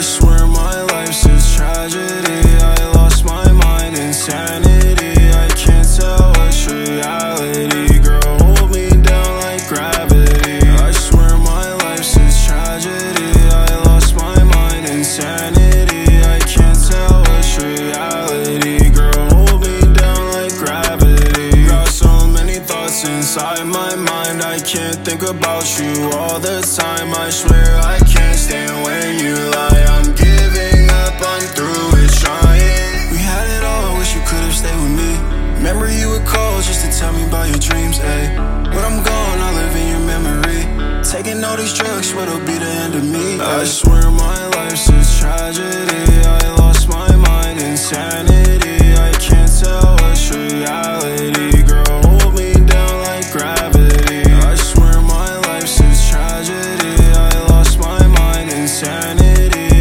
swear my life's a tragedy. I lost my mind, insanity. I can't tell what's reality. Girl, hold me down like gravity. I swear my life's a tragedy. I lost my mind, insanity. I can't tell what's reality. Girl, hold me down like gravity. Got so many thoughts inside my mind. I can't think about you all the time. I swear I can't stand when you lie. all these drugs swear it'll be the end of me. I swear my life's a tragedy. I lost my mind, insanity. I can't tell what's reality. Girl, hold me down like gravity. I swear my life's a tragedy. I lost my mind, insanity.